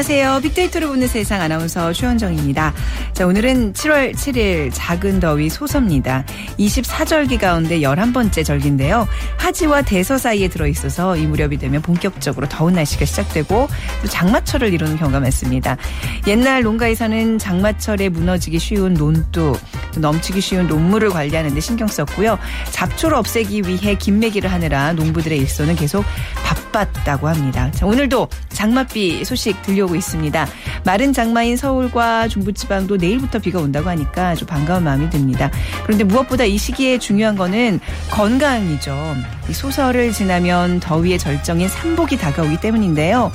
안녕하세요. 빅데이터를 보는 세상 아나운서 최원정입니다. 자, 오늘은 7월 7일 작은 더위 소서입니다. 24절기 가운데 11번째 절기인데요. 하지와 대서 사이에 들어있어서 이 무렵이 되면 본격적으로 더운 날씨가 시작되고 또 장마철을 이루는 경우가 많습니다. 옛날 농가에서는 장마철에 무너지기 쉬운 논두, 넘치기 쉬운 논물을 관리하는 데 신경 썼고요. 잡초를 없애기 위해 김매기를 하느라 농부들의 일손은 계속 바빴다고 합니다. 자, 오늘도 장맛비 소식 들려오고 있습니다. 마른 장마인 서울과 중부지방도 내 일부터 비가 온다고 하니까 아주 반가운 마음이 듭니다. 그런데 무엇보다 이 시기에 중요한 거는 건강이죠. 이 소설을 지나면 더위의 절정인 삼복이 다가오기 때문인데요.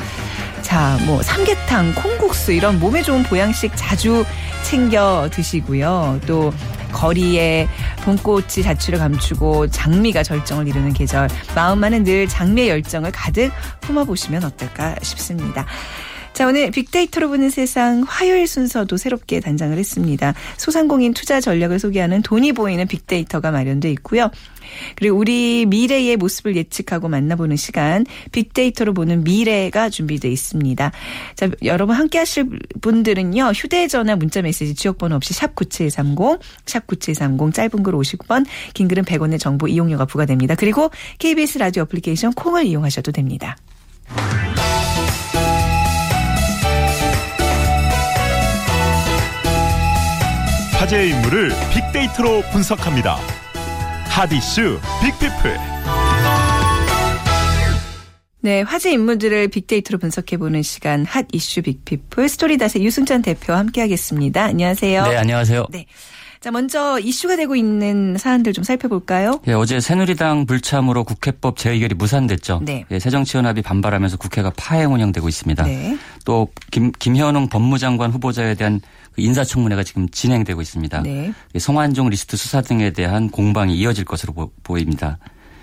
자, 뭐 삼계탕, 콩국수 이런 몸에 좋은 보양식 자주 챙겨 드시고요. 또 거리에 봄꽃이 자취를 감추고 장미가 절정을 이루는 계절. 마음만은 늘 장미의 열정을 가득 품어보시면 어떨까 싶습니다. 자, 오늘 빅데이터로 보는 세상 화요일 순서도 새롭게 단장을 했습니다. 소상공인 투자 전략을 소개하는 돈이 보이는 빅데이터가 마련돼 있고요. 그리고 우리 미래의 모습을 예측하고 만나보는 시간 빅데이터로 보는 미래가 준비되어 있습니다. 자, 여러분 함께 하실 분들은요. 휴대 전화 문자 메시지 지역 번호 없이 샵 9730 샵 9730 짧은 글 50번 긴 글은 100원의 정보 이용료가 부과됩니다. 그리고 KBS 라디오 애플리케이션 콩을 이용하셔도 됩니다. 화제의 인물을 빅데이터로 분석합니다. hot issue big people. 네, 화제 인물들을 빅데이터로 분석해보는 시간 hot issue big people 스토리닷의 유승찬 대표와 함께하겠습니다. 안녕하세요. 네, 안녕하세요. 네. 자, 먼저 이슈가 되고 있는 사안들 좀 살펴볼까요? 예, 어제 새누리당 불참으로 국회법 재의결이 무산됐죠. 네. 예, 새정치연합이 반발하면서 국회가 파행 운영되고 있습니다. 네. 또 김, 김현웅 법무장관 후보자에 대한 그 인사청문회가 지금 진행되고 있습니다. 네. 예, 성완종 리스트 수사 등에 대한 공방이 이어질 것으로 보, 보입니다.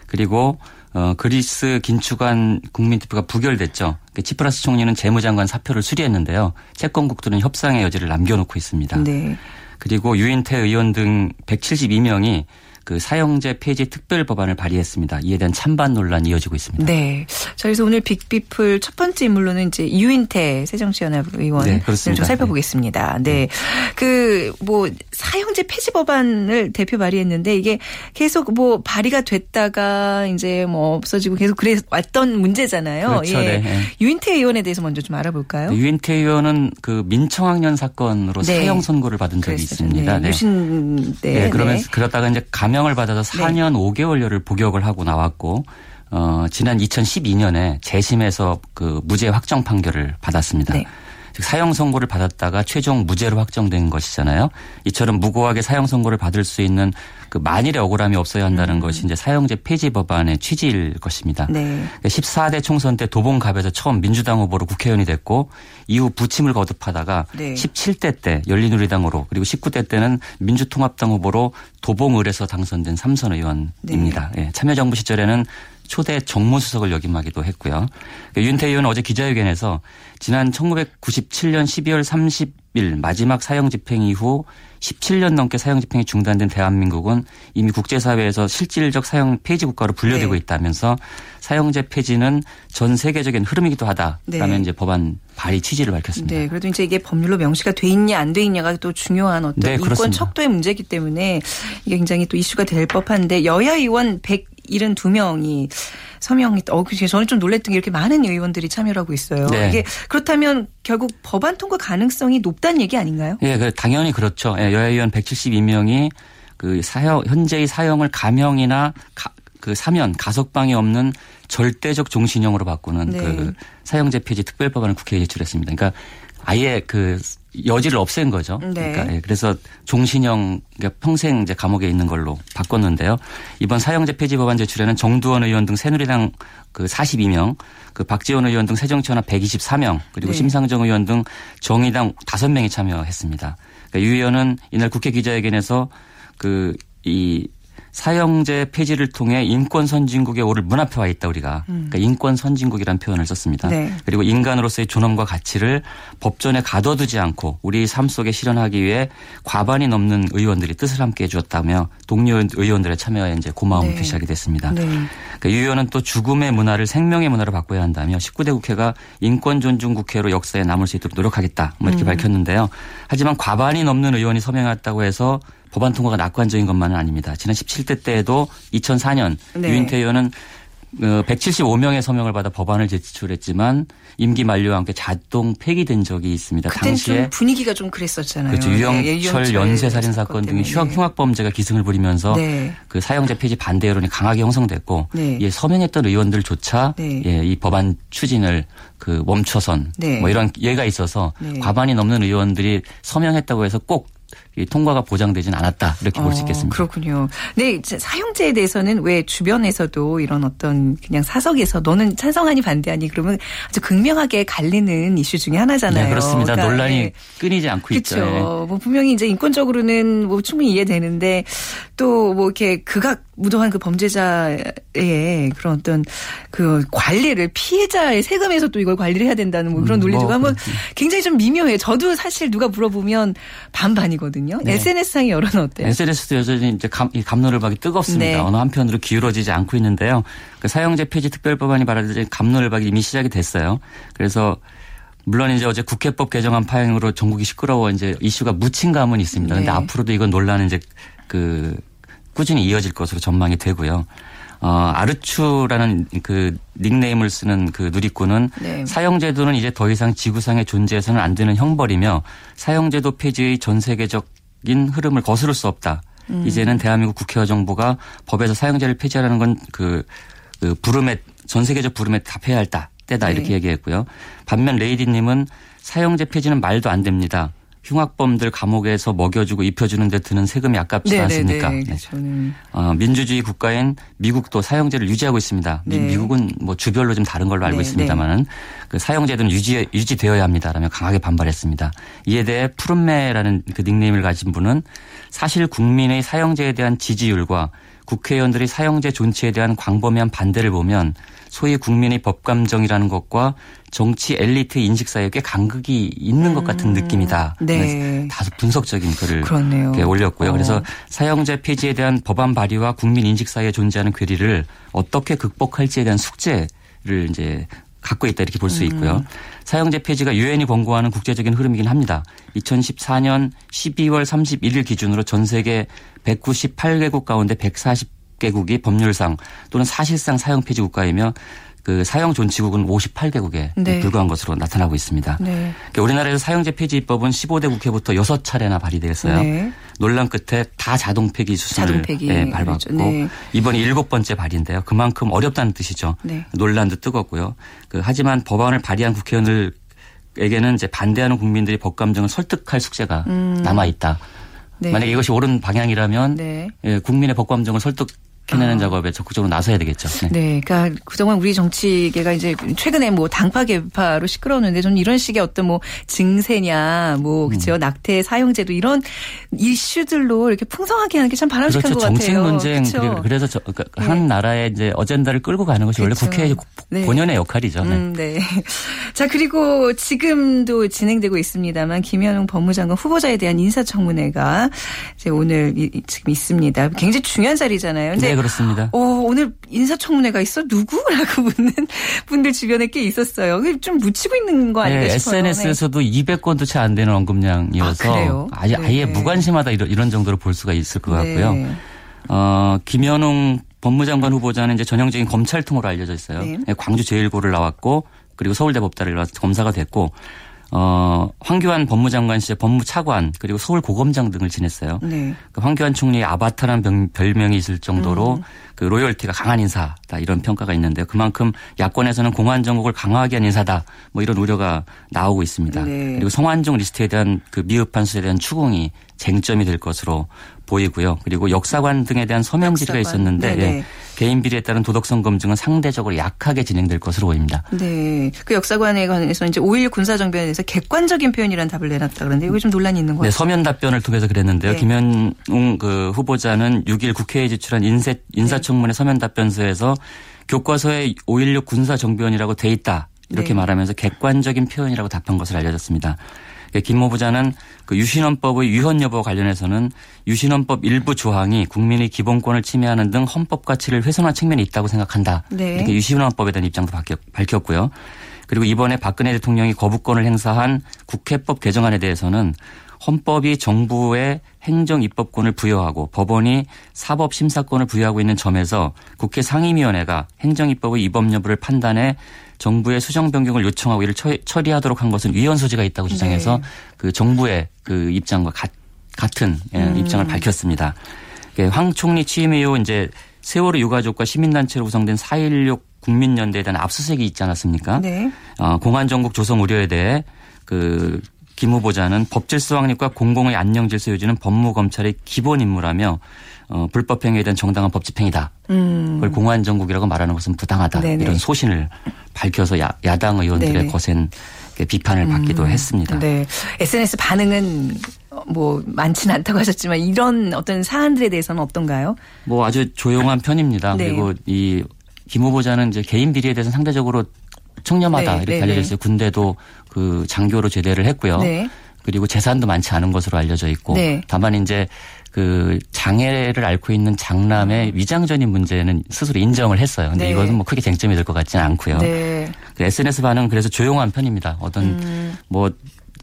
그리고 어, 그리스 긴축안 국민투표가 부결됐죠. 그 치프라스 총리는 재무장관 사표를 수리했는데요. 채권국들은 협상의 여지를 남겨놓고 있습니다. 네. 그리고 유인태 의원 등 172명이 그 사형제 폐지 특별 법안을 발의했습니다. 이에 대한 찬반 논란이 이어지고 있습니다. 네. 자, 그래서 오늘 빅비플 첫 번째 인물로는 이제 유인태 새정치연합 의원을 네, 그렇습니다. 좀 살펴보겠습니다. 네. 그, 뭐, 사형제 폐지 법안을 대표 발의했는데 이게 계속 뭐 발의가 됐다가 이제 뭐 없어지고 계속 그래 왔던 문제잖아요. 그렇죠. 예. 네. 유인태 의원에 대해서 먼저 좀 알아볼까요? 유인태 의원은 그 민청학년 사건으로 네. 사형 선고를 받은 적이 그랬어요. 있습니다. 네. 유신 때. 네, 그러면서 그러다가 이제 감 형을 받아서 네. 4년 5개월여를 복역을 하고 나왔고 어 지난 2012년에 재심에서 그 무죄 확정 판결을 받았습니다. 네. 즉 사형 선고를 받았다가 최종 무죄로 확정된 것이잖아요. 이처럼 무고하게 사형 선고를 받을 수 있는 그 만일의 억울함이 없어야 한다는 것이 이제 사형제 폐지 법안의 취지일 것입니다. 음. 네. 14대 총선 때 도봉갑에서 처음 민주당 후보로 국회의원이 됐고 이후 부침을 거듭하다가 네. 17대 때 열린우리당으로 그리고 19대 때는 민주통합당 후보로 도봉을에서 당선된 삼선 의원입니다. 네. 예, 참여정부 시절에는 초대 정무수석을 역임하기도 했고요. 윤태 의원은 어제 기자회견에서 지난 1997년 12월 30일 마지막 사형 집행 이후 17년 넘게 사형 집행이 중단된 대한민국은 이미 국제사회에서 실질적 사형 폐지 국가로 분류되고 네. 있다면서 사형제 폐지는 전 세계적인 흐름이기도 하다라는 네. 이제 법안 발의 취지를 밝혔습니다. 네, 그래도 이제 이게 법률로 명시가 돼 있냐 안 돼 있냐가 또 중요한 어떤 네, 인권. 척도의 문제이기 때문에 이게 굉장히 또 이슈가 될 법한데 여야 의원 172명이 서명이 어 그게 저는 좀 놀랬던 게 이렇게 많은 의원들이 참여를 하고 있어요. 네. 이게 그렇다면 결국 법안 통과 가능성이 높다는 얘기 아닌가요? 예, 그 당연히 그렇죠. 예, 여야 의원 172명이 그 사형 현재의 사형을 감형이나 가, 그 사면 가석방이 없는 절대적 종신형으로 바꾸는 네. 그 사형제 폐지 특별법안을 국회에 제출했습니다. 그러니까 아예 그 여지를 없앤 거죠. 네. 그러니까 예, 그래서 종신형 그러니까 평생 이제 감옥에 있는 걸로 바꿨는데요. 이번 사형제 폐지 법안 제출에는 정두원 의원 등 새누리당 그 42명, 그 박지원 의원 등 새정치연합 124명, 그리고 네. 심상정 의원 등 정의당 5명이 참여했습니다. 그러니까 유 의원은 이날 국회 기자회견에서 그이 사형제 폐지를 통해 인권 선진국에 오를 문 앞에 와 있다 우리가. 그러니까 인권 선진국이라는 표현을 썼습니다. 네. 그리고 인간으로서의 존엄과 가치를 법전에 가둬두지 않고 우리 삶 속에 실현하기 위해 과반이 넘는 의원들이 뜻을 함께 해주었다며 동료 의원들의 참여에 이제 고마움을 네. 표시하게 됐습니다. 네. 그러니까 유 의원은 또 죽음의 문화를 생명의 문화로 바꿔야 한다며 19대 국회가 인권 존중 국회로 역사에 남을 수 있도록 노력하겠다 뭐 음. 이렇게 밝혔는데요. 하지만 과반이 넘는 의원이 서명했다고 해서 법안 통과가 낙관적인 것만은 아닙니다. 지난 17대 때에도 2004년 네. 유인태 의원은 175명의 서명을 받아 법안을 제출했지만 임기 만료와 함께 자동 폐기된 적이 있습니다. 당시에 좀 분위기가 좀 그랬었잖아요. 그렇죠. 유영철 유영철 연쇄 살인 사건 등의. 흉악, 흉악 범죄가 기승을 부리면서 네. 그 사형제 폐지 반대 여론이 강하게 형성됐고 네. 예, 서명했던 의원들조차 네. 예, 이 법안 추진을 그 멈춰선 네. 뭐 이런 예가 있어서 네. 과반이 넘는 의원들이 서명했다고 해서 꼭이 통과가 보장되진 않았다 이렇게 볼수 어, 있겠습니다. 그렇군요. 네, 이제 사형제에 대해서는 왜 주변에서도 이런 어떤 그냥 사석에서 너는 찬성하니 반대하니 그러면 아주 극명하게 갈리는 이슈 중에 하나잖아요. 네, 그렇습니다. 그러니까, 논란이 예. 끊이지 않고 있죠. 예. 그렇죠. 뭐 분명히 이제 인권적으로는 뭐 충분히 이해되는데 또 뭐 이렇게 극악 무도한 그 범죄자의 그런 어떤 그 관리를 피해자의 세금에서 또 이걸 관리를 해야 된다는 뭐 그런 음, 논리도 뭐 하면 그렇지. 굉장히 좀 미묘해요. 저도 사실 누가 물어보면 반반이거든요. 네. SNS상의 여론은 어때요? SNS도 여전히 이제 감, 이 감론을박이 뜨겁습니다. 네. 어느 한편으로 기울어지지 않고 있는데요. 그 사형제 폐지 특별법안이 발의되자 감론을박이 이미 시작이 됐어요. 그래서 물론 이제 어제 국회법 개정안 파행으로 전국이 시끄러워 이제 이슈가 묻힌 감은 있습니다. 그런데 네. 앞으로도 이건 논란은 이제 그 꾸준히 이어질 것으로 전망이 되고요. 어, 아르추라는 그 닉네임을 쓰는 그 누리꾼은 네. 사형제도는 이제 더 이상 지구상에 존재해서는 안 되는 형벌이며 사형제도 폐지의 전 세계적인 흐름을 거스를 수 없다. 음. 이제는 대한민국 국회와 정부가 법에서 사형제를 폐지하라는 건그 그 부름에 전 세계적 부름에 답해야 할 다, 때다 네. 이렇게 얘기했고요. 반면 레이디님은 사형제 폐지는 말도 안 됩니다. 흉악범들 감옥에서 먹여주고 입혀주는 데 드는 세금이 아깝지 않습니까? 네. 네. 저는 어, 민주주의 국가인 미국도 사형제를 유지하고 있습니다. 미- 네. 미국은 뭐 주별로 좀 다른 걸로 알고 네, 있습니다만은 그 사형제도는 유지 유지되어야 합니다라며 강하게 반발했습니다. 이에 대해 푸른매라는 그 닉네임을 가진 분은 사실 국민의 사형제에 대한 지지율과 국회의원들의 사형제 존치에 대한 광범위한 반대를 보면 소위 국민의 법감정이라는 것과 정치 엘리트 인식 사이에 꽤 간극이 있는 것 같은 느낌이다. 네. 다소 분석적인 글을 그렇네요. 올렸고요. 어. 그래서 사형제 폐지에 대한 법안 발의와 국민 인식 사이에 존재하는 괴리를 어떻게 극복할지에 대한 숙제를 이제 갖고 있다 이렇게 볼수 있고요. 음. 사형제 폐지가 유엔이 권고하는 국제적인 흐름이긴 합니다. 2014년 12월 31일 기준으로 전 세계 198개국 가운데 140개국이 법률상 또는 사실상 사형 폐지 국가이며 그 사형 존치국은 58개국에 네. 불과한 것으로 나타나고 있습니다. 네. 그러니까 우리나라에서 사형제 폐지 입법은 15대 국회부터 6차례나 발의됐어요. 네. 논란 끝에 다 자동 폐기 수순을 자동 폐기. 예, 밟았고 그렇죠. 네. 이번이 일곱 번째 발의인데요. 그만큼 어렵다는 뜻이죠. 네. 논란도 뜨겁고요. 그 하지만 법안을 발의한 국회의원들에게는 이제 반대하는 국민들이 법 감정을 설득할 숙제가 남아 있다. 음. 네. 만약에 이것이 옳은 방향이라면 네. 예, 국민의 법 감정을 설득 해내는 아. 작업에 적극적으로 나서야 되겠죠. 네. 네, 그러니까 그동안 우리 정치계가 이제 최근에 뭐 당파 개파로 시끄러웠는데 저는 이런 식의 어떤 뭐 증세냐, 뭐 음. 그죠 낙태 사용제도 이런 이슈들로 이렇게 풍성하게 하는 게 참 바람직한 그렇죠. 것 같아요. 정책 논쟁 그렇죠? 그래서 저, 그러니까 네. 한 나라의 이제 어젠다를 끌고 가는 것이 원래 그렇죠. 국회의 네. 본연의 역할이죠. 네. 음, 네. 자, 그리고 지금도 진행되고 있습니다만 김현웅 법무장관 후보자에 대한 인사청문회가 이제 오늘 이- 지금 있습니다. 굉장히 중요한 자리잖아요. 근데 네, 그렇습니다. 어, 오늘 인사청문회가 있어? 누구? 라고 묻는 분들 주변에 꽤 있었어요. 좀 묻히고 있는 거 아닐까 네, 싶어요. 네. SNS에서도 200건도 채 안 되는 언급량이어서 아, 그래요? 아예, 네. 아예 무관심하다 이런, 이런 정도로 볼 수가 있을 것 같고요. 네. 어, 김현웅 법무장관 후보자는 이제 전형적인 검찰 통으로 알려져 있어요. 네. 광주 제1고를 나왔고 그리고 서울대 법대를 나와서 검사가 됐고 어, 황교안 법무장관 시절 법무차관 그리고 서울고검장 등을 지냈어요. 네. 그 황교안 총리의 아바타라는 병- 별명이 있을 정도로 음. 그 loyalty가 강한 인사다 이런 평가가 있는데요. 그만큼 야권에서는 공안 정국을 강화하게 한 인사다 뭐 이런 우려가 나오고 있습니다. 네. 그리고 성완종 리스트에 대한 그 미흡한 수사에 대한 추궁이 쟁점이 될 것으로 보이고요. 그리고 역사관 등에 대한 서명 역사관. 있었는데. 예, 개인 비리에 따른 도덕성 검증은 상대적으로 약하게 진행될 것으로 보입니다. 네. 그 역사관에 관해서 이제 5.16 군사정변에 대해서 객관적인 표현이라는 답을 내놨다 그런데 이거 좀 논란이 있는 것 네. 서면 답변을 통해서 그랬는데요. 네. 김현웅 그 후보자는 6일 국회에 제출한 인사, 인사청문회 서면 답변서에서 교과서에 5.16 군사정변이라고 돼 있다. 이렇게 네. 말하면서 객관적인 표현이라고 답한 것으로 알려졌습니다. 예, 김 후보자는 그 유신헌법의 위헌 여부와 관련해서는 유신헌법 일부 조항이 국민의 기본권을 침해하는 등 헌법 가치를 훼손한 측면이 있다고 생각한다. 네. 이렇게 유신헌법에 대한 입장도 밝혔- 밝혔고요. 그리고 이번에 박근혜 대통령이 거부권을 행사한 국회법 개정안에 대해서는 헌법이 정부의 행정 입법권을 부여하고 법원이 사법 심사권을 부여하고 있는 점에서 국회 상임위원회가 행정 입법의 위법 여부를 판단해 정부의 수정 변경을 요청하고 이를 처- 처리하도록 한 것은 위헌 소지가 있다고 주장해서 네. 그 정부의 그 입장과 같, 같은 예, 음. 입장을 밝혔습니다. 예, 황 총리 취임 이후 이제 세월호 유가족과 시민단체로 구성된 4.16 국민연대에 대한 압수수색이 있지 않았습니까? 네. 어, 공안 정국 조성 우려에 대해 그 김 후보자는 법질서 확립과 공공의 안녕 질서 유지는 법무 검찰의 기본 임무라며 어, 불법 행위에 대한 정당한 법 집행이다. 음. 그걸 공안 정국이라고 말하는 것은 부당하다. 네네. 이런 소신을 밝혀서 야, 당 의원들의 네네. 거센 그 비판을 받기도 했습니다. 네. SNS 반응은 어, 뭐 많지는 않다고 하셨지만 이런 어떤 사안들에 대해서는 어떤가요? 뭐 아주 조용한 편입니다. 네. 그리고 이 김 후보자는 이제 개인 비리에 대해서 는 상대적으로 청렴하다 네, 이렇게 네, 알려져 네. 있어요. 군대도 그 장교로 제대를 했고요. 네. 그리고 재산도 많지 않은 것으로 알려져 있고 네. 다만 이제 그 장애를 앓고 있는 장남의 위장전입 문제는 스스로 인정을 했어요. 근데 네. 이것은 뭐 크게 쟁점이 될 것 같지는 않고요. 네. 그 SNS 반응 은 그래서 조용한 편입니다. 어떤 음. 뭐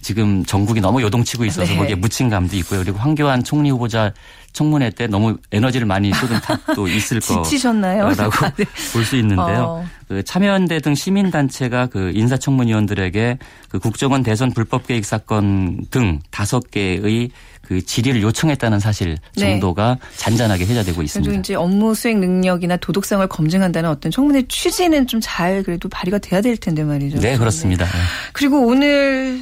지금 전국이 너무 요동치고 있어서 네. 거기에 묻힌 감도 있고요. 그리고 황교안 총리 후보자 청문회 때 너무 에너지를 많이 쏟은 탓도 있을 거. 지치셨나요? 라고 네. 볼수 있는데요. 어. 그 참여연대 등 시민단체가 그 인사청문위원들에게 그 국정원 대선 불법 계획 사건 등 다섯 개의 그 질의를 요청했다는 사실 네. 정도가 잔잔하게 회자되고 그래도 있습니다. 이제 업무 수행 능력이나 도덕성을 검증한다는 어떤 청문회 취지는 좀 잘 그래도 발휘가 돼야 될 텐데 말이죠. 네, 그렇습니다. 네. 그리고 오늘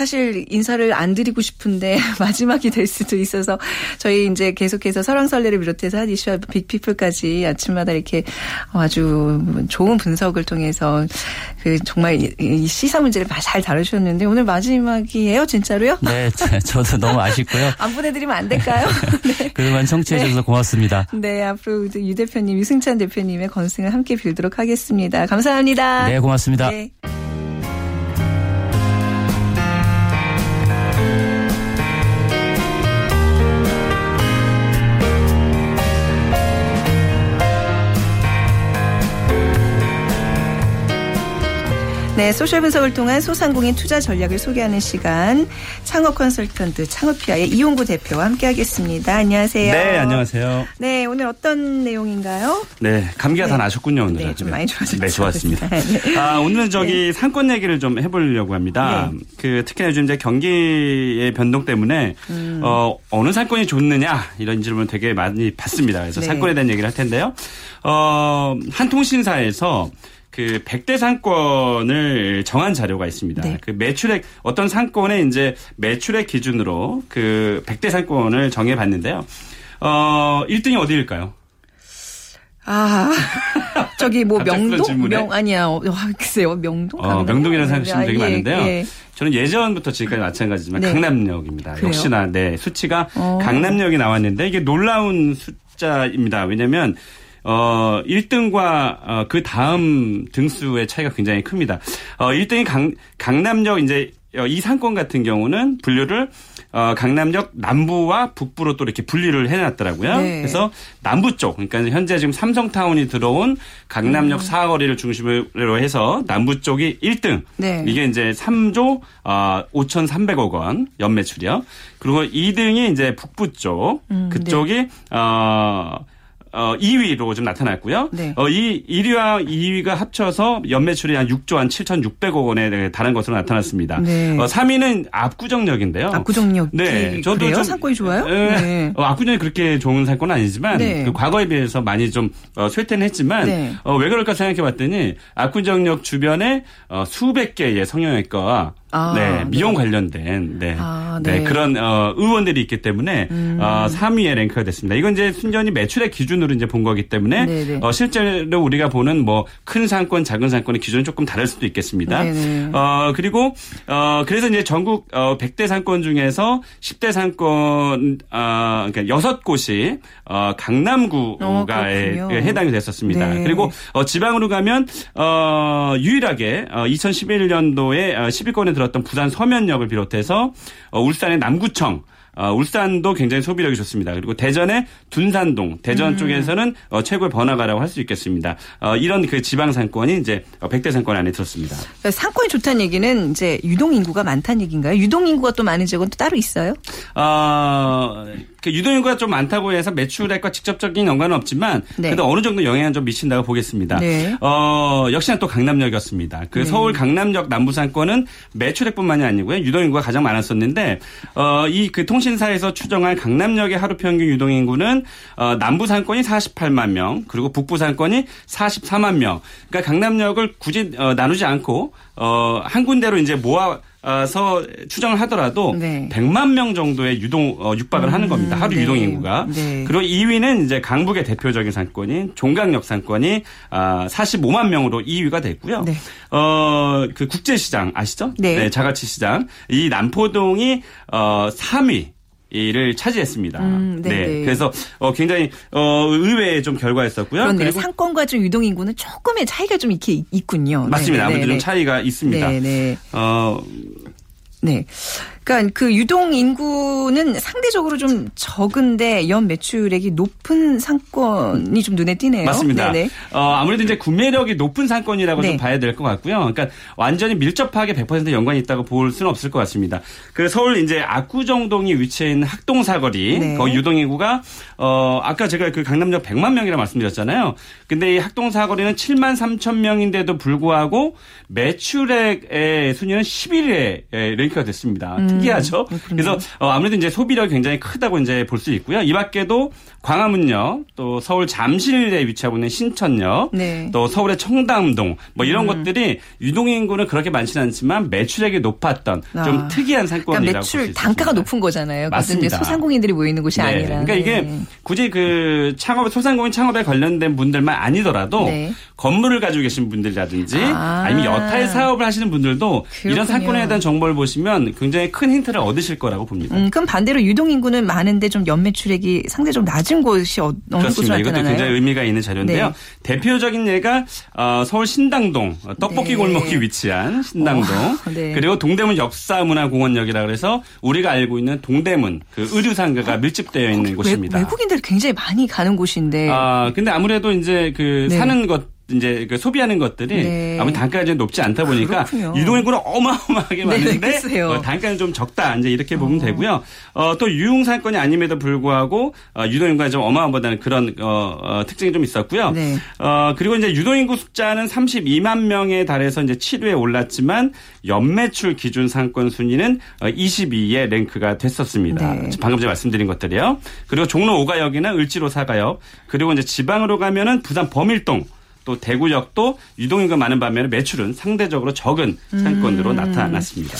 사실 인사를 안 드리고 싶은데 마지막이 될 수도 있어서 저희 이제 계속해서 설왕설래를 비롯해서 한 이슈와 빅피플까지 아침마다 이렇게 아주 좋은 분석을 통해서 그 정말 이- 이 시사 문제를 잘 다루셨는데 오늘 마지막이에요, 진짜로요? 네, 저도 너무 아쉽고요. 안 보내드리면 안 될까요? 네. 그동안 청취해 주셔서 고맙습니다. 네, 앞으로 유 대표님, 유승찬 대표님의 건승을 함께 빌도록 하겠습니다. 감사합니다. 네, 고맙습니다. 네. 네, 소셜 분석을 통한 소상공인 투자 전략을 소개하는 시간 창업 컨설턴트 창업피아의 이용구 대표와 함께하겠습니다. 안녕하세요. 네, 안녕하세요. 네, 오늘 어떤 내용인가요? 네, 감기가 네. 다 나셨군요, 오늘. 네, 좀 많이 좋아졌죠. 네, 좋았습니다. 네. 아, 오늘은 저기 상권 얘기를 좀 해보려고 합니다. 네. 그, 특히나 요즘 이제 경기의 변동 때문에, 음. 어, 어느 상권이 좋느냐, 이런 질문 되게 많이 받습니다. 그래서 네. 상권에 대한 얘기를 할 텐데요. 어, 한 통신사에서 그 100대 상권을 정한 자료가 있습니다. 네. 그 매출액 어떤 상권의 이제 매출액 기준으로 그 100대 상권을 정해 봤는데요. 어, 1등이 어디일까요? 아, 저기 뭐 명동? 명, 아니야. 어, 글쎄요. 명동? 어? 명동이라는 사람 되게 아, 예, 많은데요. 예. 저는 예전부터 지금까지 마찬가지지만 네. 강남역입니다. 그래요? 역시나 네 수치가 어. 강남역이 나왔는데 이게 놀라운 숫자입니다. 왜냐하면 어 1등과 어, 그 다음 등수의 차이가 굉장히 큽니다. 어 1등이 강 강남역 이제 어, 이 상권 같은 경우는 분류를 어, 강남역 남부와 북부로 또 이렇게 분리를 해놨더라고요. 네. 그래서 남부 쪽, 그러니까 현재 지금 삼성타운이 들어온 강남역 사거리를 중심으로 해서 남부 쪽이 1등. 네. 이게 이제 3조 어, 5,300억 원 연매출이요. 그리고 2등이 이제 북부 쪽, 음, 그쪽이 어. 어, 2위로 좀 나타났고요. 네. 어, 이 1위와 2위가 합쳐서 연매출이 한 6조 한 7,600억 원에 달한 것으로 나타났습니다. 네. 어, 3위는 압구정역인데요. 압구정역이 네, 저도 그래요? 좀 상권이 좋아요? 에, 네. 어, 압구정이 그렇게 좋은 상권은 아니지만 네. 그 과거에 비해서 많이 좀 어, 쇠퇴는 했지만 네. 어, 왜 그럴까 생각해 봤더니 압구정역 주변에 어, 수백 개의 성형외과와 아, 네, 미용 네. 관련된 네, 아, 네. 네. 그런 어, 의원들이 있기 때문에 어, 3위에 랭크가 됐습니다. 이건 이제 순전히 매출의 기준으로 이제 본 거기 때문에 네, 네. 어, 실제로 우리가 보는 뭐 큰 상권, 작은 상권의 기준은 조금 다를 수도 있겠습니다. 네, 네. 어, 그리고 어, 그래서 이제 전국 어, 100대 상권 중에서 10대 상권 어, 그러니까 6곳이 어, 어, 강남구가에 그렇군요. 해당이 됐었습니다. 네. 그리고 어, 지방으로 가면 어, 유일하게 어, 2011년도에 어, 10위권에 들었던 부산 서면역을 비롯해서 어, 울산의 남구청 어, 울산도 굉장히 소비력이 좋습니다. 그리고 대전의 둔산동, 대전 쪽에서는 어, 최고의 번화가라고 할 수 있겠습니다. 어, 이런 그 지방 상권이 이제 어, 100대 상권 안에 들었습니다. 그러니까 상권이 좋다는 얘기는 이제 유동 인구가 많다는 얘기인가요? 유동 인구가 또 많은 지역은 또 따로 있어요? 어, 그 유동 인구가 좀 많다고 해서 매출액과 직접적인 연관은 없지만 네. 그래도 어느 정도 영향을 좀 미친다고 보겠습니다. 네. 어, 역시나 또 강남역이었습니다. 그 서울 강남역 남부상권은 매출액뿐만이 아니고요. 유동 인구가 가장 많았었는데 어, 이 그 통신 사에서 추정한 강남역의 하루 평균 유동 인구는 어, 남부 상권이 48만 명, 그리고 북부 상권이 44만 명. 그러니까 강남역을 굳이 어, 나누지 않고 어, 한 군데로 이제 모아 서 추정을 하더라도 네. 100만 명 정도의 유동 어, 육박을 하는 겁니다. 하루 네. 유동 인구가. 네. 그리고 2위는 이제 강북의 대표적인 상권인 종강역 상권이 아, 45만 명으로 2위가 됐고요. 네. 어, 그 국제시장 아시죠? 네. 자가치 시장. 이 남포동이 어, 3위. 이를 차지했습니다. 음, 네, 네. 그래서 어, 굉장히 어, 의외의 좀 결과였었고요. 그런데 그리고 상권과 좀 유동 인구는 조금의 차이가 좀 이렇게 있- 있군요. 맞습니다. 네, 아무래도 네, 좀 차이가 있습니다. 네, 네. 어, 네. 그러니까 그 유동 인구는 상대적으로 좀 적은데 연 매출액이 높은 상권이 좀 눈에 띄네요. 맞습니다. 네네. 어, 아무래도 이제 구매력이 높은 상권이라고 네. 좀 봐야 될 것 같고요. 그러니까 완전히 밀접하게 100% 연관이 있다고 볼 수는 없을 것 같습니다. 그 서울 이제 압구정동이 위치해 있는 학동 사거리, 네. 거기 유동 인구가 어, 아까 제가 그 강남역 100만 명이라 말씀드렸잖아요. 근데 이 학동 사거리는 7만 3천 명인데도 불구하고 매출액의 순위는 11위에 랭크가 됐습니다. 특이하죠. 음, 그렇군요. 그래서 어, 아무래도 이제 소비력이 굉장히 크다고 이제 볼 수 있고요. 이 밖에도 광화문역, 또 서울 잠실에 위치하고 있는 신천역, 네. 또 서울의 청담동, 뭐 이런 것들이 유동인구는 그렇게 많지는 않지만 매출액이 높았던 좀 아. 특이한 그러니까 상권이라고 볼수 매출. 단가가 높은 거잖아요. 맞습니다. 소상공인들이 모이는 곳이 네. 아니라. 그러니까 이게 네. 굳이 그 창업 소상공인 창업에 관련된 분들만 아니더라도 네. 건물을 가지고 계신 분들이라든지 아. 아. 니면 여타의 사업을 하시는 분들도 이런 그렇군요. 상권에 대한 정보를 보시면 굉장히 큰 힌트를 얻으실 거라고 봅니다. 음, 그럼 반대로 유동 인구는 많은데 좀 연매출액이 상대적으로 낮은 곳이 어, 어느 그렇습니다. 이것도? 굉장히 의미가 있는 자료인데요. 네. 대표적인 예가 어, 서울 신당동 어, 떡볶이 네. 골목이 위치한 신당동 어, 네. 그리고 동대문 역사문화공원역이라 그래서 우리가 알고 있는 동대문 그 의류 상가가 밀집되어 있는 곳입니다. 외, 국인들이 굉장히 많이 가는 곳인데. 아 근데 아무래도 이제 그 네. 사는 것 이제 그 소비하는 것들이 네. 아무 단가가 좀 높지 않다 보니까 그렇군요. 유동인구는 어마어마하게 네, 많은데 글쎄요. 어, 단가는 좀 적다 이제 이렇게 보면 되고요. 어, 또 유흥상권이 아님에도 불구하고 어, 유동인구가 좀 어마어마하다는 그런 어, 어, 특징이 좀 있었고요. 네. 어, 그리고 이제 유동인구 숫자는 32만 명에 달해서 이제 7위에 올랐지만 연매출 기준 상권 순위는 22위에 랭크가 됐었습니다. 네. 방금 전에 말씀드린 것들이요. 그리고 종로 5가역이나 을지로 4가역 그리고 이제 지방으로 가면은 부산 범일동 또 대구역도 유동인구가 많은 반면에 매출은 상대적으로 적은 상권으로 나타났습니다.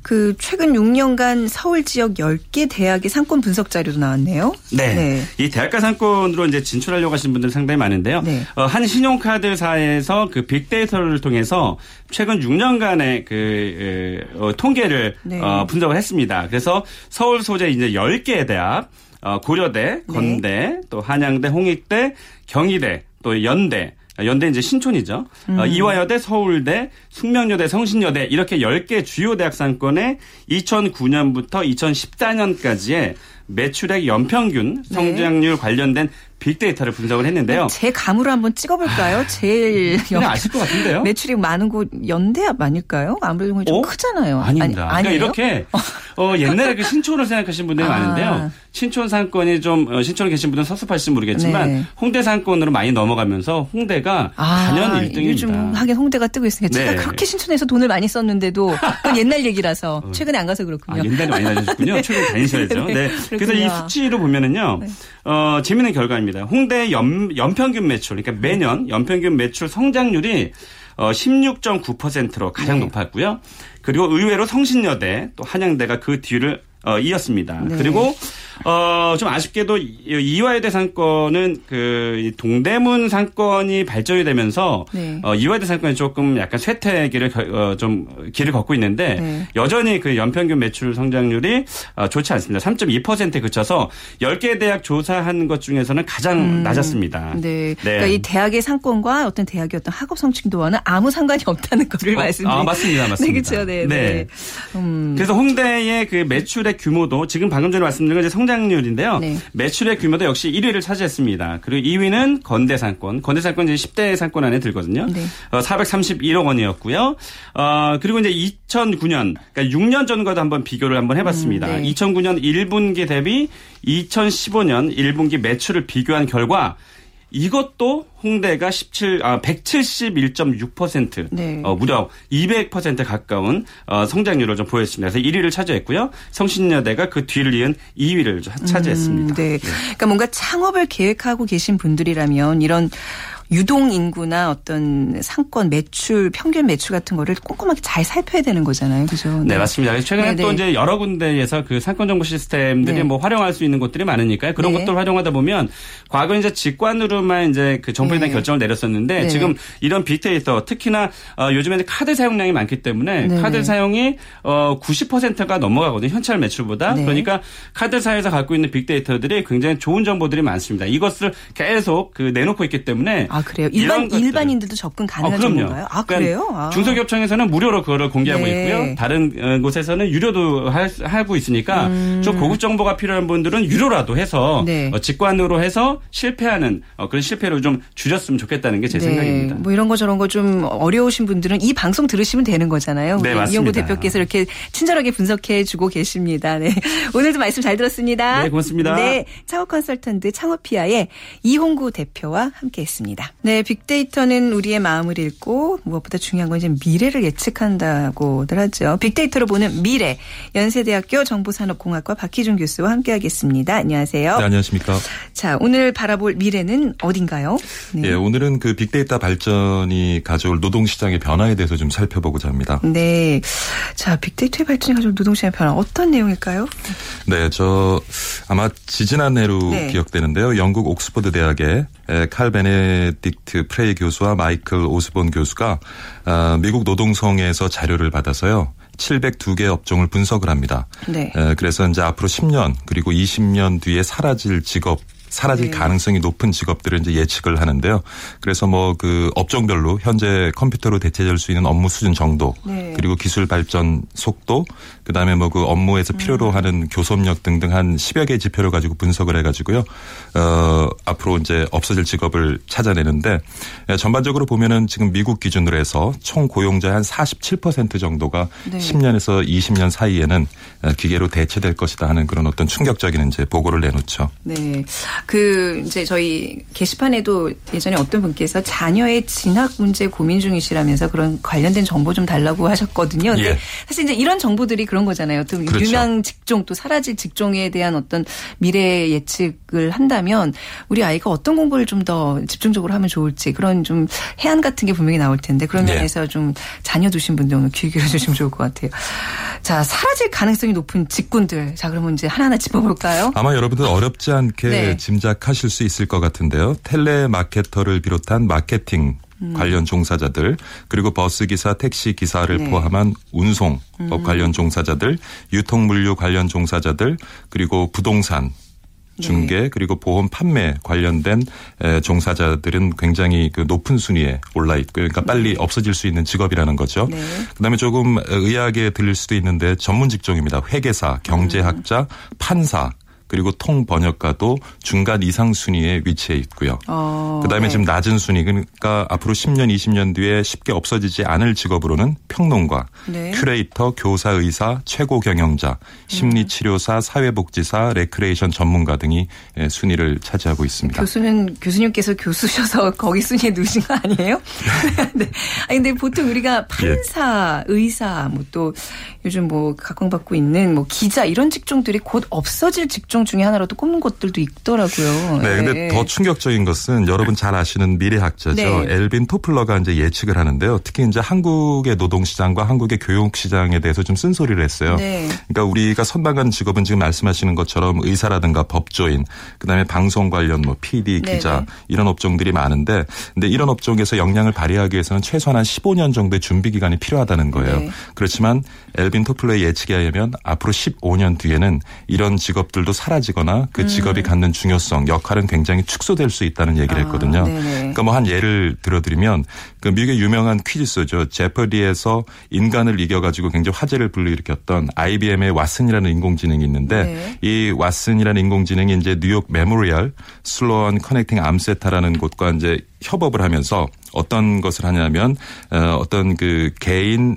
그 최근 6년간 서울 지역 10개 대학의 상권 분석 자료도 나왔네요. 네. 이 대학가 상권으로 이제 진출하려고 하시는 분들 상당히 많은데요. 네. 어, 한 신용카드사에서 그 빅데이터를 통해서 최근 6년간의 그 어, 통계를 네. 어, 분석을 했습니다. 그래서 서울 소재 이제 10개의 대학, 어, 고려대, 네. 건대, 또 한양대, 홍익대, 경희대, 또 연대, 연대 이제 신촌이죠. 음. 어, 이화여대, 서울대, 숙명여대, 성신여대 이렇게 10개 주요 대학 상권에 2009년부터 2014년까지의 매출액 연평균 네. 성장률 관련된 빅데이터를 분석을 했는데요. 제 감으로 한번 찍어볼까요? 제일 그냥 아실 것 같은데요. 매출이 많은 곳 연대합 아닐까요? 아무래도 좀 어? 크잖아요. 아닙니다. 아니, 그러니까? 이렇게 어, 옛날에 그 신촌을 생각하시는 분들이 아. 많은데요. 신촌 상권이 좀 어, 신촌에 계신 분들은 섭섭하실지 모르겠지만 네. 홍대 상권으로 많이 넘어가면서 홍대가 아, 단연 1등입니다. 요즘 하긴 홍대가 뜨고 있으니까 제가 네. 그렇게 신촌에서 돈을 많이 썼는데도 그건 옛날 얘기라서 최근에 안 가서 아, 그렇군요. 옛날에 많이 다니셨군요. 최근 다니셔야죠. 네, 네. 그래서 이. 수치로 보면은요, 네. 어, 재밌는 결과입니다. 홍대 연, 연평균 매출, 그러니까 매년 연평균 매출 성장률이 어, 16.9%로 가장 네. 높았고요. 그리고 의외로 성신여대 또 한양대가 그 뒤를 어, 이었습니다. 네. 그리고 어, 좀 아쉽게도 이- 이화여대 상권은 그이 동대문 상권이 발전이 되면서 네. 어, 이화여대 상권이 조금 약간 쇠퇴기를 겨- 어, 좀 길을 걷고 있는데 네. 여전히 그 연평균 매출 성장률이 어, 좋지 않습니다. 3.2%에 그쳐서 10개 대학 조사한 것 중에서는 가장 낮았습니다. 음. 네. 그러니까 이 대학의 상권과 어떤 대학의 어떤 학업 성취도와는 아무 상관이 없다는 거를 어, 말씀드립니다. 아, 맞습니다. 맞습니다. 네, 그렇죠. 네, 네. 음, 그래서 홍대의 그 매출의 규모도 지금 방금 전에 말씀드린 건 이제 성장 률인데요. 네. 매출의 규모도 역시 1위를 차지했습니다. 그리고 2위는 건대상권. 건대상권 이제 10대 상권 안에 들거든요. 네. 어, 431억 원이었고요. 어, 그리고 이제 2009년, 그러니까 6년 전과도 한번 비교를 한번 해봤습니다. 음, 네. 2009년 1분기 대비 2015년 1분기 매출을 비교한 결과 이것도 홍대가 17, 아, 171.6% 네. 어, 무려 200% 가까운 어, 성장률을 좀 보였습니다. 그래서 1위를 차지했고요. 성신여대가 그 뒤를 이은 2위를 차지했습니다. 음, 네. 그러니까 뭔가 창업을 계획하고 계신 분들이라면 이런 유동 인구나 어떤 상권 매출 평균 매출 같은 거를 꼼꼼하게 잘 살펴야 되는 거잖아요. 그죠? 네, 맞습니다. 그래서 최근에 네, 또 네. 이제 여러 군데에서 그 상권 정보 시스템들이 네. 뭐 활용할 수 있는 곳들이 많으니까요. 그런 네. 것들을 활용하다 보면 과거 이제 직관으로만 이제 그 정보에 대한 네. 결정을 내렸었는데 네. 지금 이런 빅데이터 특히나 어, 요즘에 는 카드 사용량이 많기 때문에 네, 카드 네. 사용이 어 90%가 넘어가거든요. 현찰 매출보다. 네. 그러니까 카드사에서 갖고 있는 빅데이터들이 굉장히 좋은 정보들이 많습니다. 이것을 계속 그 내놓고 있기 때문에 아, 그래요? 이런 일반, 일반인들도 접근 가능한 어, 그럼요. 정보인가요? 아, 그러니까 그래요? 아. 중소기업청에서는 무료로 그거를 공개하고 네. 있고요. 다른 어, 곳에서는 유료도 할- 하고 있으니까 좀 고급 정보가 필요한 분들은 유료라도 해서 음. 네. 어, 직관으로 해서 실패하는 어, 그런 실패를 좀 줄였으면 좋겠다는 게제 생각입니다. 뭐 이런 거 저런 거 좀 어려우신 분들은 이 방송 들으시면 되는 거잖아요. 네, 맞습니다. 이용구 대표께서 이렇게 친절하게 분석해 주고 계십니다. 네. 오늘도 말씀 잘 들었습니다. 네, 고맙습니다. 네. 창업 컨설턴트 창업피아의 이홍구 대표와 함께 했습니다. 네, 빅데이터는 우리의 마음을 읽고 무엇보다 중요한 건 이제 미래를 예측한다고들 하죠. 빅데이터로 보는 미래. 연세대학교 정보산업공학과 박희준 교수와 함께 하겠습니다. 안녕하세요. 네, 안녕하십니까. 자, 오늘 바라볼 미래는 어딘가요? 네. 예, 오늘은 그 빅데이터 발전이 가져올 노동시장의 변화에 대해서 좀 살펴보고자 합니다. 네. 자, 빅데이터의 발전이 가지고 노동시장의 변화 어떤 내용일까요? 네, 저 아마 지지난해로 네. 기억되는데요. 영국 옥스퍼드 대학의 에, 칼베 네딕트 프레이 교수와 마이클 오스본 교수가 아, 미국 노동성에서 자료를 받아서요. 702개 업종을 분석을 합니다. 네. 에, 그래서 이제 앞으로 10년 그리고 20년 뒤에 사라질 직업 사라질 네. 가능성이 높은 직업들을 이제 예측을 하는데요. 그래서 뭐 그 업종별로 현재 컴퓨터로 대체될 수 있는 업무 수준 정도 네. 그리고 기술 발전 속도 그다음에 뭐 그 업무에서 필요로 음. 하는 교섭력 등등 한 10여 개의 지표를 가지고 분석을 해 가지고요. 어 앞으로 이제 없어질 직업을 찾아내는데 예, 전반적으로 보면은 지금 미국 기준으로 해서 총 고용자의 한 47% 정도가 네. 10년에서 20년 사이에는 어, 기계로 대체될 것이다 하는 그런 어떤 충격적인 이제 보고를 내놓죠. 네. 그, 이제 저희 게시판에도 예전에 어떤 분께서 자녀의 진학 문제 고민 중이시라면서 그런 관련된 정보 좀 달라고 하셨거든요. 근데 예. 사실 이제 이런 정보들이 그런 거잖아요. 또 그렇죠. 유명 직종 또 사라질 직종에 대한 어떤 미래 예측을 한다면 우리 아이가 어떤 공부를 좀 더 집중적으로 하면 좋을지 그런 좀 해안 같은 게 분명히 나올 텐데 그런 예. 면에서 좀 자녀 두신 분들 오늘 귀 기울여 주시면 좋을 것 같아요. 자, 사라질 가능성이 높은 직군들. 자, 그러면 이제 하나하나 짚어볼까요? 아마 여러분들 어렵지 않게 네. 짐작하실 수 있을 것 같은데요. 텔레마케터를 비롯한 마케팅 관련 종사자들 그리고 버스 기사, 택시 기사를 음. 네. 음. 포함한 운송 업 관련 종사자들, 유통 물류 관련 종사자들 그리고 부동산 네. 중개 그리고 보험 판매 관련된 에, 종사자들은 굉장히 그 높은 순위에 올라 있고요. 그러니까 빨리 없어질 수 있는 직업이라는 거죠. 네. 그다음에 조금 의아하게 들릴 수도 있는데 전문 직종입니다. 회계사, 경제학자, 판사 그리고 통번역가도 중간 이상 순위에 위치해 있고요. 어, 그다음에 네. 지금 낮은 순위 그러니까 앞으로 10년, 20년 뒤에 쉽게 없어지지 않을 직업으로는 평론가, 네. 큐레이터, 교사, 의사, 최고 경영자, 심리치료사, 사회복지사, 레크레이션 전문가 등이 예, 순위를 차지하고 있습니다. 교수는 교수님께서 교수셔서 거기 순위에 넣으신 거 아니에요? 네. 아니 근데 보통 우리가 판사, 의사, 뭐 또 요즘 뭐 각광받고 있는 뭐 기자 이런 직종들이 곧 없어질 직종 업종 중에 하나로 또 꼽는 곳들도 있더라고요. 네, 근데 더 충격적인 것은 여러분 잘 아시는 미래학자죠. 네. 엘빈 토플러가 이제 예측을 하는데요. 특히 이제 한국의 노동시장과 한국의 교육시장에 대해서 좀 쓴소리를 했어요. 네. 그러니까 우리가 선망하는 직업은 지금 말씀하시는 것처럼 의사라든가 법조인, 그다음에 방송 관련 뭐 PD, 네네. 기자 이런 업종들이 많은데, 근데 이런 업종에서 역량을 발휘하기 위해서는 최소한 한 15년 정도의 준비 기간이 필요하다는 거예요. 네. 그렇지만 엘빈 토플러의 예측에 의하면 앞으로 15년 뒤에는 이런 직업들도 사라지거나 음. 그 직업이 갖는 중요성, 역할은 굉장히 축소될 수 있다는 얘기를 아, 했거든요. 네네. 그러니까 뭐 한 예를 들어드리면 그 미국의 유명한 퀴즈쇼죠. 제퍼디에서 인간을 이겨가지고 굉장히 화제를 불러일으켰던 IBM의 왓슨이라는 인공지능이 있는데 네. 이 왓슨이라는 인공지능이 이제 뉴욕 메모리얼 슬론 케터링 암센터라는 곳과 이제 협업을 하면서 어떤 것을 하냐면 어, 어떤 그 개인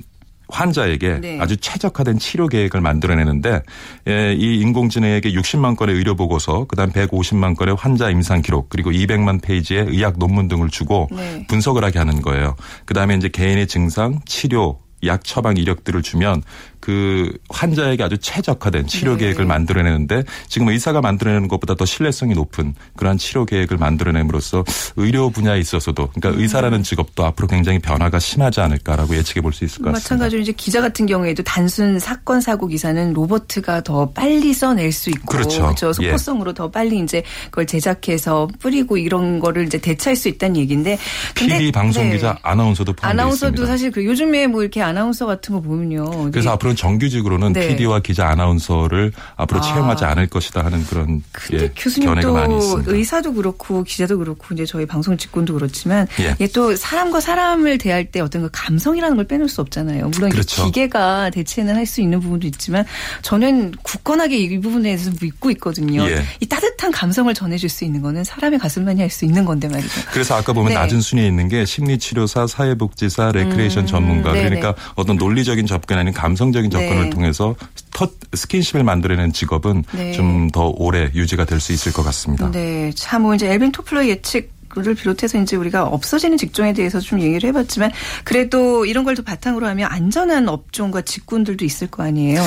환자에게 네. 아주 최적화된 치료 계획을 만들어내는데 예, 이 인공지능에게 60만 건의 의료 보고서, 그다음 150만 건의 환자 임상 기록, 그리고 200만 페이지의 의학 논문 등을 주고 네. 분석을 하게 하는 거예요. 그다음에 이제 개인의 증상, 치료, 약 처방 이력들을 주면 그 환자에게 아주 최적화된 치료 네. 계획을 만들어내는데 지금 의사가 만들어내는 것보다 더 신뢰성이 높은 그러한 치료 계획을 만들어냄으로써 의료 분야에 있어서도 그러니까 음. 의사라는 직업도 앞으로 굉장히 변화가 심하지 않을까라고 예측해 볼 수 있을 것 같습니다. 마찬가지로 이제 기자 같은 경우에도 단순 사건 사고 기사는 로버트가 더 빨리 써낼 수 있고 그렇죠. 예. 속보성으로 더 빨리 이제 그걸 제작해서 뿌리고 이런 거를 이제 대체할 수 있다는 얘기인데 근데 PD 방송 네. 기자 아나운서도 포함되어 아나운서도 있습니다. 사실 그 요즘에 뭐 이렇게 아나운서 같은 거 보면요. 그래서 앞으로 는 정규직으로는 네. PD와 기자 아나운서를 앞으로 아. 채용하지 않을 것이다 하는 그런 근데 예, 교수님 견해가 많이 또 있습니다. 의사도 그렇고 기자도 그렇고 이제 저희 방송 직군도 그렇지만 예. 이게 또 사람과 사람을 대할 때 어떤 그 감성이라는 걸 빼놓을 수 없잖아요. 물론 그렇죠. 기계가 대체는 할 수 있는 부분도 있지만 저는 굳건하게 이 부분에 대해서 믿고 있거든요. 예. 이 따뜻한 감성을 전해줄 수 있는 거는 사람의 가슴만이 할 수 있는 건데 말이죠. 그래서 아까 보면 네. 낮은 순위에 있는 게 심리치료사, 사회복지사, 레크리에이션 전문가 네네. 그러니까 어떤 논리적인 접근 아닌 감성적인 접근을 네. 통해서 터, 스킨십을 만들어내는 직업은 네. 좀더 오래 유지가 될 수 있을 것 같습니다. 네, 참 뭐 이제 앨빈 토플러 예측을 비롯해서 이제 우리가 없어지는 직종에 대해서 좀 얘기를 해봤지만 그래도 이런 걸 또 바탕으로 하면 안전한 업종과 직군들도 있을 거 아니에요.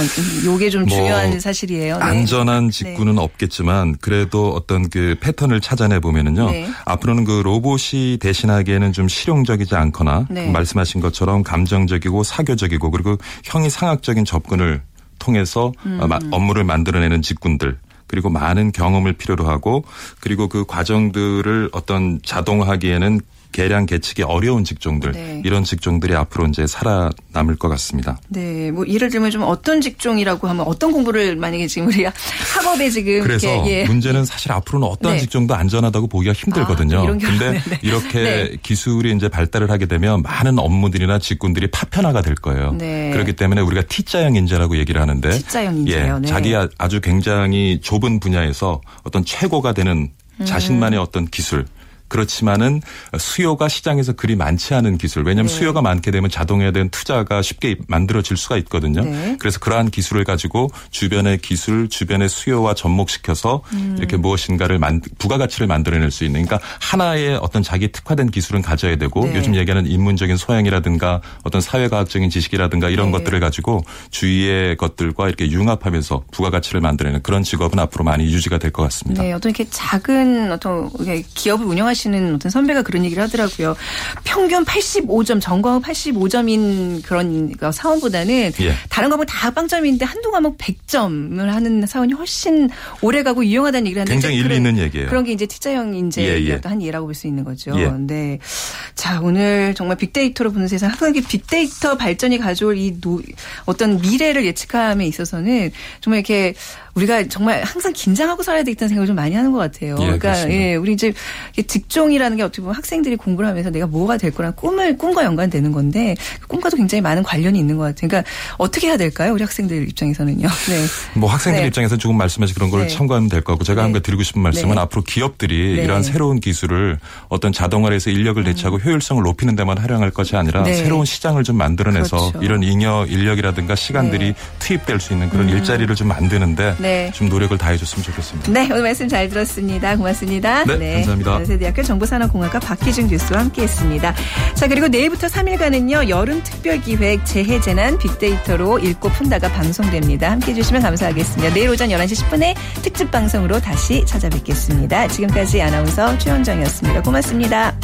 요게 좀 뭐 중요한 사실이에요. 네. 안전한 직구는 없겠지만 그래도 어떤 그 패턴을 찾아내 보면은요. 네. 앞으로는 그 로봇이 대신하기에는 좀 실용적이지 않거나 네. 말씀하신 것처럼 감정적이고 사교적이고 그리고 형이 상학적인 접근을 통해서 음. 어, 마- 업무를 만들어내는 직군들 그리고 많은 경험을 필요로 하고 그리고 그 과정들을 어떤 자동화하기에는 계량 계측이 어려운 직종들 네. 이런 직종들이 앞으로 이제 살아남을 것 같습니다. 네, 뭐 예를 들면 좀 어떤 직종이라고 하면 어떤 공부를 만약에 지금 우리가 학업에 지금 그래서 이렇게 예. 문제는 사실 앞으로는 어떤 네. 직종도 안전하다고 보기가 힘들거든요. 아, 이런 근데 네, 네. 이렇게 네. 기술이 이제 발달을 하게 되면 많은 업무들이나 직군들이 파편화가 될 거예요. 네. 그렇기 때문에 우리가 T자형 인재라고 얘기를 하는데 T자형 인재요. 예, 네. 자기 아주 굉장히 좁은 분야에서 어떤 최고가 되는 음. 자신만의 어떤 기술 그렇지만은 수요가 시장에서 그리 많지 않은 기술. 왜냐하면 네. 수요가 많게 되면 자동화에 대한 투자가 쉽게 만들어질 수가 있거든요. 네. 그래서 그러한 기술을 가지고 주변의 기술, 주변의 수요와 접목시켜서 음. 이렇게 무엇인가를 만, 부가가치를 만들어낼 수 있는. 그러니까 하나의 어떤 자기 특화된 기술은 가져야 되고 네. 요즘 얘기하는 인문적인 소양이라든가 어떤 사회과학적인 지식이라든가 이런 네. 것들을 가지고 주위의 것들과 이렇게 융합하면서 부가가치를 만들어내는 그런 직업은 앞으로 많이 유지가 될 것 같습니다. 네, 어떤 이렇게 작은 어떤 기업을 운영 하시는 어떤 선배가 그런 얘기를 하더라고요. 평균 85점, 전과목 85점인 그런 그 사원보다는 예. 다른 과목 다 빵점인데 한두 과목 100점을 하는 사원이 훨씬 오래 가고 유용하다는 얘기를 하는데 굉장히 일리 있는 얘기예요. 그런 게 이제 T자형 인재 예, 예. 한 예라고 볼 수 있는 거죠. 예. 네. 자, 오늘 정말 빅데이터로 보는 세상 항상 이렇게 빅데이터 발전이 가져올 이 노, 어떤 미래를 예측함에 있어서는 정말 이렇게 우리가 정말 항상 긴장하고 살아야 되겠다는 생각을 좀 많이 하는 것 같아요. 예, 그러니까 그렇습니다. 예, 우리 이제 직종이라는 게 어떻게 보면 학생들이 공부를 하면서 내가 뭐가 될 거란 꿈을 꿈과 연관되는 건데 그 꿈과도 굉장히 많은 관련이 있는 것 같아요. 그러니까 어떻게 해야 될까요? 우리 학생들 입장에서는요. 네. 뭐 학생들 네. 입장에서 조금 말씀하신 그런 걸 네. 참고하면 될 것 같고 제가 네. 한번 드리고 싶은 말씀은 네. 앞으로 기업들이 네. 이러한 새로운 기술을 어떤 자동화를 해서 인력을 대체하고 효율성을 높이는 데만 활용할 것이 아니라 네. 새로운 시장을 좀 만들어내서 그렇죠. 이런 잉여 인력이라든가 시간들이 네. 투입될 수 있는 그런 일자리를 좀 만드는데 네. 좀 노력을 다해줬으면 좋겠습니다. 네, 오늘 말씀 잘 들었습니다. 고맙습니다. 네, 감사합니다. 연세대학교 정보산업공학과 박희준 교수와 함께했습니다. 자, 그리고 내일부터 3일간은요 여름 특별기획 재해재난 빅데이터로 읽고 푼다가 방송됩니다. 함께해 주시면 감사하겠습니다. 내일 오전 11시 10분에 특집 방송으로 다시 찾아뵙겠습니다. 지금까지 아나운서 최현정이었습니다. 고맙습니다.